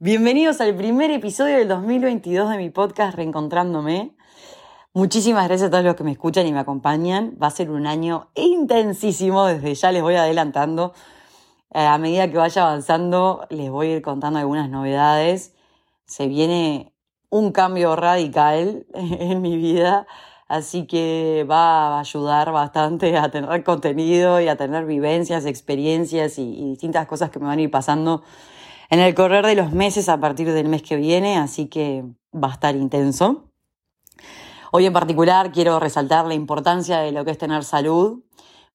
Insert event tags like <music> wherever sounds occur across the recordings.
Bienvenidos al primer episodio del 2022 de mi podcast Reencontrándome. Muchísimas gracias a todos los que me escuchan y me acompañan. Va a ser un año intensísimo, desde ya les voy adelantando. Eh, a medida que vaya avanzando, les voy a ir contando algunas novedades. Se viene un cambio radical <laughs> en mi vida, así que va a ayudar bastante a tener contenido y a tener vivencias, experiencias y, y distintas cosas que me van a ir pasando en el correr de los meses a partir del mes que viene, así que va a estar intenso. Hoy en particular quiero resaltar la importancia de lo que es tener salud.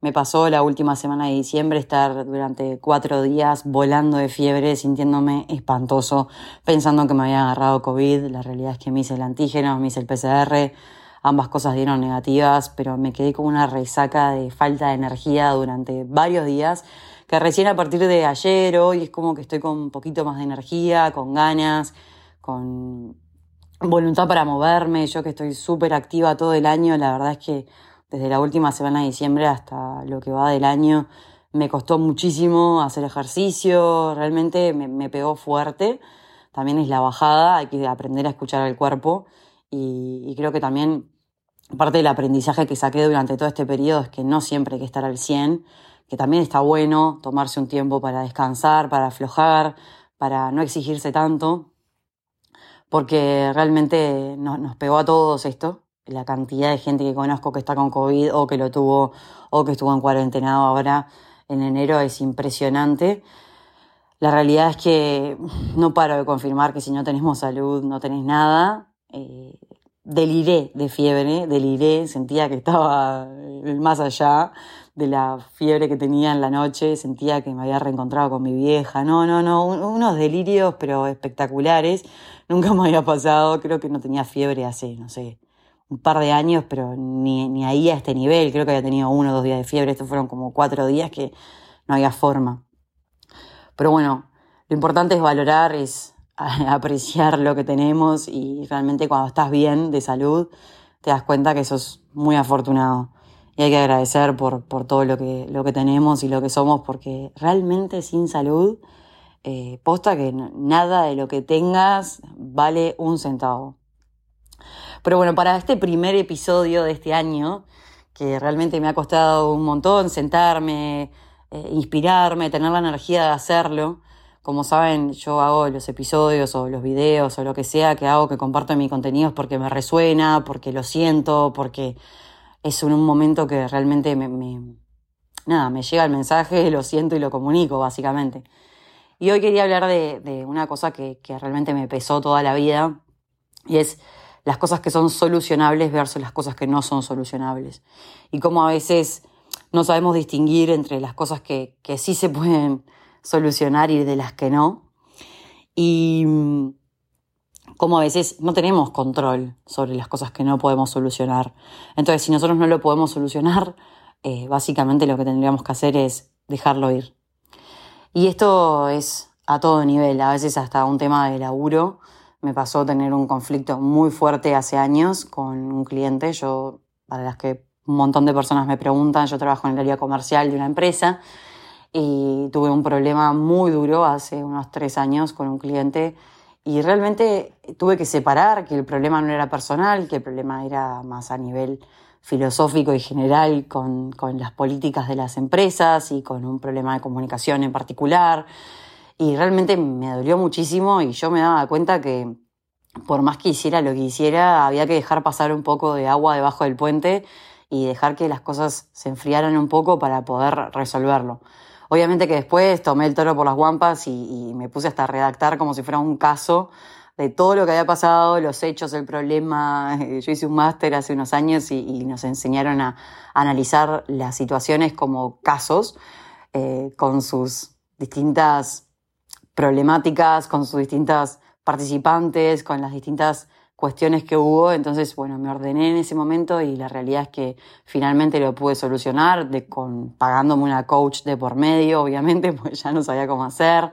Me pasó la última semana de diciembre estar durante cuatro días volando de fiebre, sintiéndome espantoso, pensando que me había agarrado COVID. La realidad es que me hice el antígeno, me hice el PCR, ambas cosas dieron negativas, pero me quedé con una resaca de falta de energía durante varios días que recién a partir de ayer, hoy, es como que estoy con un poquito más de energía, con ganas, con voluntad para moverme, yo que estoy súper activa todo el año, la verdad es que desde la última semana de diciembre hasta lo que va del año me costó muchísimo hacer ejercicio, realmente me, pegó fuerte, también es la bajada, hay que aprender a escuchar al cuerpo y, y creo que también parte del aprendizaje que saqué durante todo este periodo es que no siempre hay que estar al 100, que también está bueno tomarse un tiempo para descansar, para aflojar, para no exigirse tanto, porque realmente nos, pegó a todos esto, la cantidad de gente que conozco que está con COVID o que lo tuvo o que estuvo en cuarentenado ahora en enero es impresionante. La realidad es que no paro de confirmar que si no tenemos salud no tenés nada. Eh, deliré de fiebre, deliré, sentía que estaba más allá de la fiebre que tenía en la noche, sentía que me había reencontrado con mi vieja, no, no, no, unos delirios pero espectaculares, nunca me había pasado, creo que no tenía fiebre hace, no sé, un par de años, pero ni, ni ahí a este nivel, creo que había tenido uno o dos días de fiebre, estos fueron como cuatro días que no había forma. Pero bueno, lo importante es valorar, es <laughs> apreciar lo que tenemos y realmente cuando estás bien de salud te das cuenta que sos muy afortunado y hay que agradecer por, por todo lo que, lo que tenemos y lo que somos, porque realmente sin salud, eh, posta que nada de lo que tengas vale un centavo. Pero bueno, para este primer episodio de este año, que realmente me ha costado un montón sentarme, eh, inspirarme, tener la energía de hacerlo, como saben, yo hago los episodios o los videos o lo que sea que hago, que comparto en mis contenidos porque me resuena, porque lo siento, porque es un momento que realmente me, nada, me llega el mensaje, <laughs> lo siento y lo comunico, básicamente. Y hoy quería hablar de, una cosa que, realmente me pesó toda la vida, y es las cosas que son solucionables versus las cosas que no son solucionables. Y cómo a veces no sabemos distinguir entre las cosas que, que sí se pueden solucionar y de las que no. Y como a veces no tenemos control sobre las cosas que no podemos solucionar. Entonces, si nosotros no lo podemos solucionar, <laughs> eh, básicamente lo que tendríamos que hacer es dejarlo ir. Y esto es a todo nivel, a veces hasta un tema de laburo. Me pasó tener un conflicto muy fuerte hace años con un cliente. Yo, para las que un montón de personas me preguntan, yo trabajo en el área comercial de una empresa y tuve un problema muy duro hace unos tres años con un cliente y realmente tuve que separar que el problema no era personal, que el problema era más a nivel filosófico y general con, con las políticas de las empresas y con un problema de comunicación en particular. Y realmente me dolió muchísimo y yo me daba cuenta que por más que hiciera lo que hiciera, había que dejar pasar un poco de agua debajo del puente y dejar que las cosas se enfriaran un poco para poder resolverlo. Obviamente que después tomé el toro por las guampas y, me puse hasta a redactar como si fuera un caso de todo lo que había pasado, los hechos, el problema. <laughs> Yo hice un máster hace unos años y, nos enseñaron a, analizar las situaciones como casos, eh, con sus distintas problemáticas, con sus distintas participantes, con las distintas cuestiones que hubo, entonces, bueno, me ordené en ese momento y la realidad es que finalmente lo pude solucionar con, pagándome una coach de por medio, <laughs> obviamente, pues ya no sabía cómo hacer.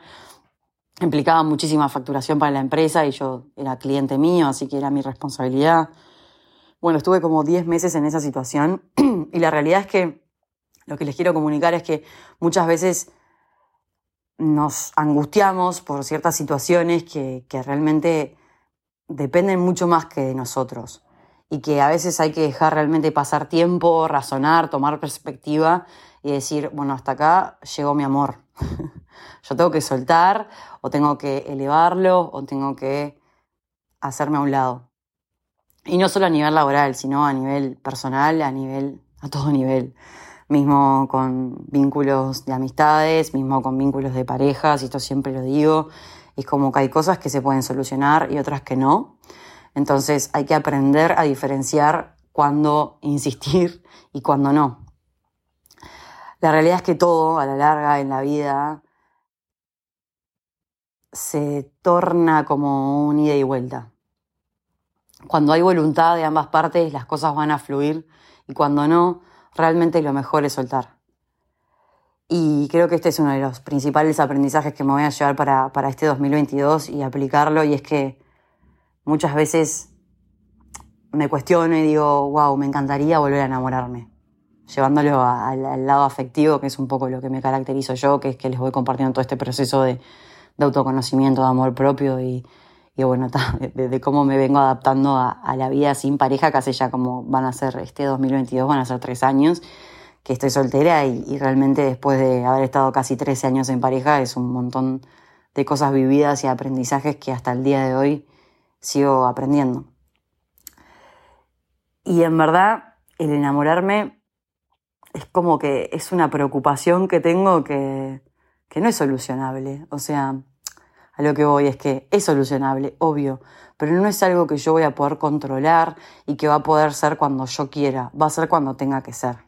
Implicaba muchísima facturación para la empresa y yo era cliente mío, así que era mi responsabilidad. Bueno, estuve como 10 meses en esa situación <clears throat> y la realidad es que lo que les quiero comunicar es que muchas veces nos angustiamos por ciertas situaciones que realmente dependen mucho más que de nosotros y que a veces hay que dejar realmente pasar tiempo, razonar, tomar perspectiva y decir, bueno, hasta acá llegó mi amor. <laughs> Yo tengo que soltar o tengo que elevarlo o tengo que hacerme a un lado. Y no solo a nivel laboral, sino a nivel personal, a nivel, a todo nivel. Mismo con vínculos de amistades, mismo con vínculos de parejas, y esto siempre lo digo. Es como que hay cosas que se pueden solucionar y otras que no. Entonces hay que aprender a diferenciar cuándo insistir <laughs> y cuándo no. La realidad es que todo, a la larga, en la vida, se torna como un ida y vuelta. Cuando hay voluntad de ambas partes, las cosas van a fluir y cuando no, realmente lo mejor es soltar. Y creo que este es uno de los principales aprendizajes que me voy a llevar para, para este 2022 y aplicarlo, y es que muchas veces me cuestiono y digo, wow, me encantaría volver a enamorarme. Llevándolo al lado afectivo, que es un poco lo que me caracterizo yo, que es que les voy compartiendo todo este proceso de, autoconocimiento, de amor propio y, bueno, de, cómo me vengo adaptando a, la vida sin pareja, que hace ya como van a ser este 2022, van a ser tres años que estoy soltera y, y realmente después de haber estado casi 13 años en pareja es un montón de cosas vividas y aprendizajes que hasta el día de hoy sigo aprendiendo. Y en verdad, el enamorarme es como que es una preocupación que tengo que, que no es solucionable. O sea, a lo que voy es que es solucionable, obvio, pero no es algo que yo voy a poder controlar y que va a poder ser cuando yo quiera, va a ser cuando tenga que ser.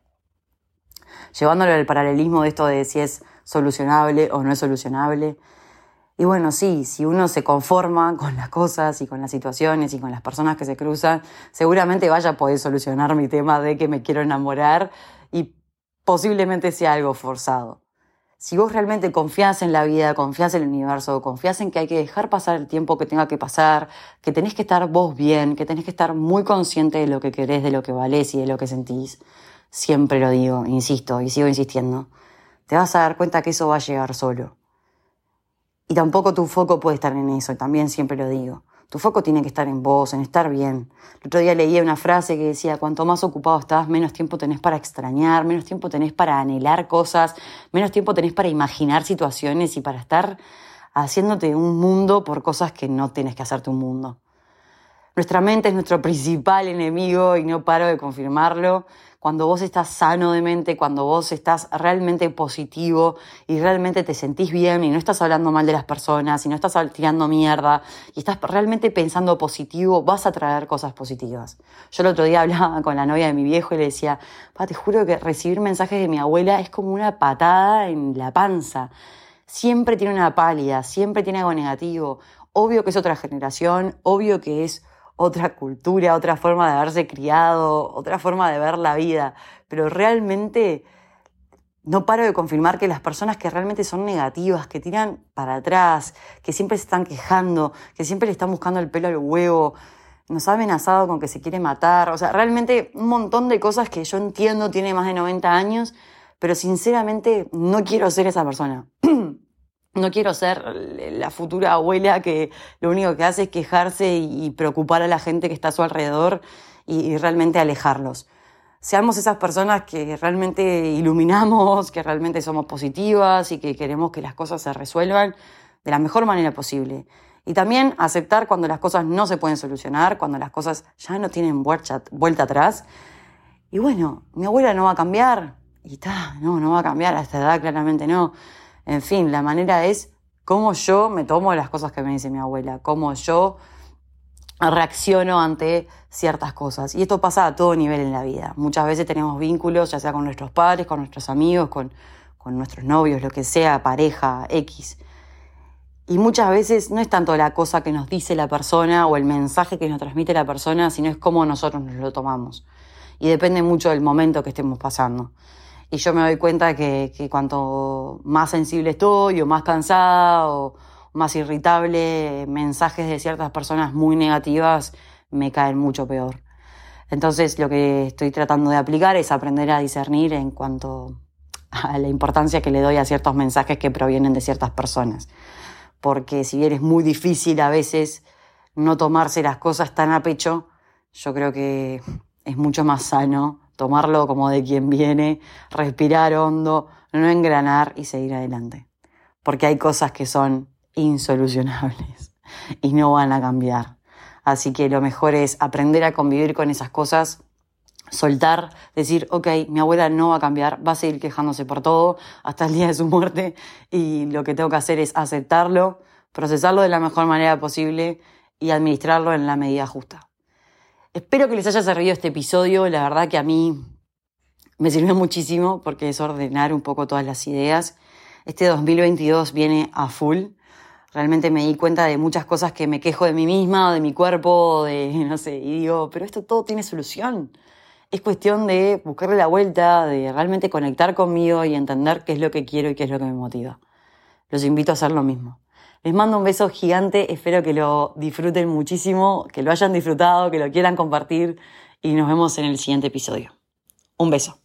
Llevándolo al paralelismo de esto de si es solucionable o no es solucionable, y bueno, sí, si uno se conforma con las cosas y con las situaciones y con las personas que se cruzan, seguramente vaya a poder solucionar mi tema de que me quiero enamorar y posiblemente sea algo forzado. Si vos realmente confías en la vida, confías en el universo, confías en que hay que dejar pasar el tiempo que tenga que pasar, que tenés que estar vos bien, que tenés que estar muy consciente de lo que querés, de lo que valés y de lo que sentís, siempre lo digo, insisto y sigo insistiendo, te vas a dar cuenta que eso va a llegar solo. Y tampoco tu foco puede estar en eso, también siempre lo digo. Tu foco tiene que estar en vos, en estar bien. El otro día leía una frase que decía, cuanto más ocupado estás, menos tiempo tenés para extrañar, menos tiempo tenés para anhelar cosas, menos tiempo tenés para imaginar situaciones y para estar haciéndote un mundo por cosas que no tienes que hacerte un mundo. Nuestra mente es nuestro principal enemigo y no paro de confirmarlo cuando vos estás sano de mente, cuando vos estás realmente positivo y realmente te sentís bien y no estás hablando mal de las personas y no estás tirando mierda y estás realmente pensando positivo, vas a traer cosas positivas. Yo el otro día hablaba con la novia de mi viejo y le decía, te juro que recibir mensajes de mi abuela es como una patada en la panza. Siempre tiene una pálida, siempre tiene algo negativo. Obvio que es otra generación, obvio que es otra cultura, otra forma de haberse criado, otra forma de ver la vida, pero realmente no paro de confirmar que las personas que realmente son negativas, que tiran para atrás, que siempre se están quejando, que siempre le están buscando el pelo al huevo, nos ha amenazado con que se quiere matar, o sea, realmente un montón de cosas que yo entiendo tiene más de 90 años, pero sinceramente no quiero ser esa persona. <clears throat> No quiero ser la futura abuela que lo único que hace es quejarse y preocupar a la gente que está a su alrededor y, realmente alejarlos. Seamos esas personas que realmente iluminamos, que realmente somos positivas y que queremos que las cosas se resuelvan de la mejor manera posible. Y también aceptar cuando las cosas no se pueden solucionar, cuando las cosas ya no tienen vuelta, atrás. Y bueno, mi abuela no va a cambiar. Y está, no, no va a cambiar a esta edad, claramente no. En fin, la manera es cómo yo me tomo las cosas que me dice mi abuela, cómo yo reacciono ante ciertas cosas. Y esto pasa a todo nivel en la vida. Muchas veces tenemos vínculos, ya sea con nuestros padres, con nuestros amigos, con, con nuestros novios, lo que sea, pareja, X. Y muchas veces no es tanto la cosa que nos dice la persona o el mensaje que nos transmite la persona, sino es cómo nosotros nos lo tomamos. Y depende mucho del momento que estemos pasando. Y yo me doy cuenta que, cuanto más sensible estoy o más cansada o más irritable, mensajes de ciertas personas muy negativas me caen mucho peor. Entonces lo que estoy tratando de aplicar es aprender a discernir en cuanto a la importancia que le doy a ciertos mensajes que provienen de ciertas personas. Porque si bien es muy difícil a veces no tomarse las cosas tan a pecho, yo creo que es mucho más sano tomarlo como de quien viene, respirar hondo, no engranar y seguir adelante. Porque hay cosas que son insolucionables <laughs> y no van a cambiar. Así que lo mejor es aprender a convivir con esas cosas, soltar, decir, ok, mi abuela no va a cambiar, va a seguir quejándose por todo hasta el día de su muerte y lo que tengo que hacer es aceptarlo, procesarlo de la mejor manera posible y administrarlo en la medida justa. Espero que les haya servido este episodio, la verdad que a mí me sirvió muchísimo porque es ordenar un poco todas las ideas. Este 2022 viene a full. Realmente me di cuenta de muchas cosas que me quejo de mí misma, de mi cuerpo, de no sé, y digo, pero esto todo tiene solución. Es cuestión de buscarle la vuelta, de realmente conectar conmigo y entender qué es lo que quiero y qué es lo que me motiva. Los invito a hacer lo mismo. Les mando un beso gigante, espero que lo disfruten muchísimo, que lo hayan disfrutado, que lo quieran compartir y nos vemos en el siguiente episodio. Un beso.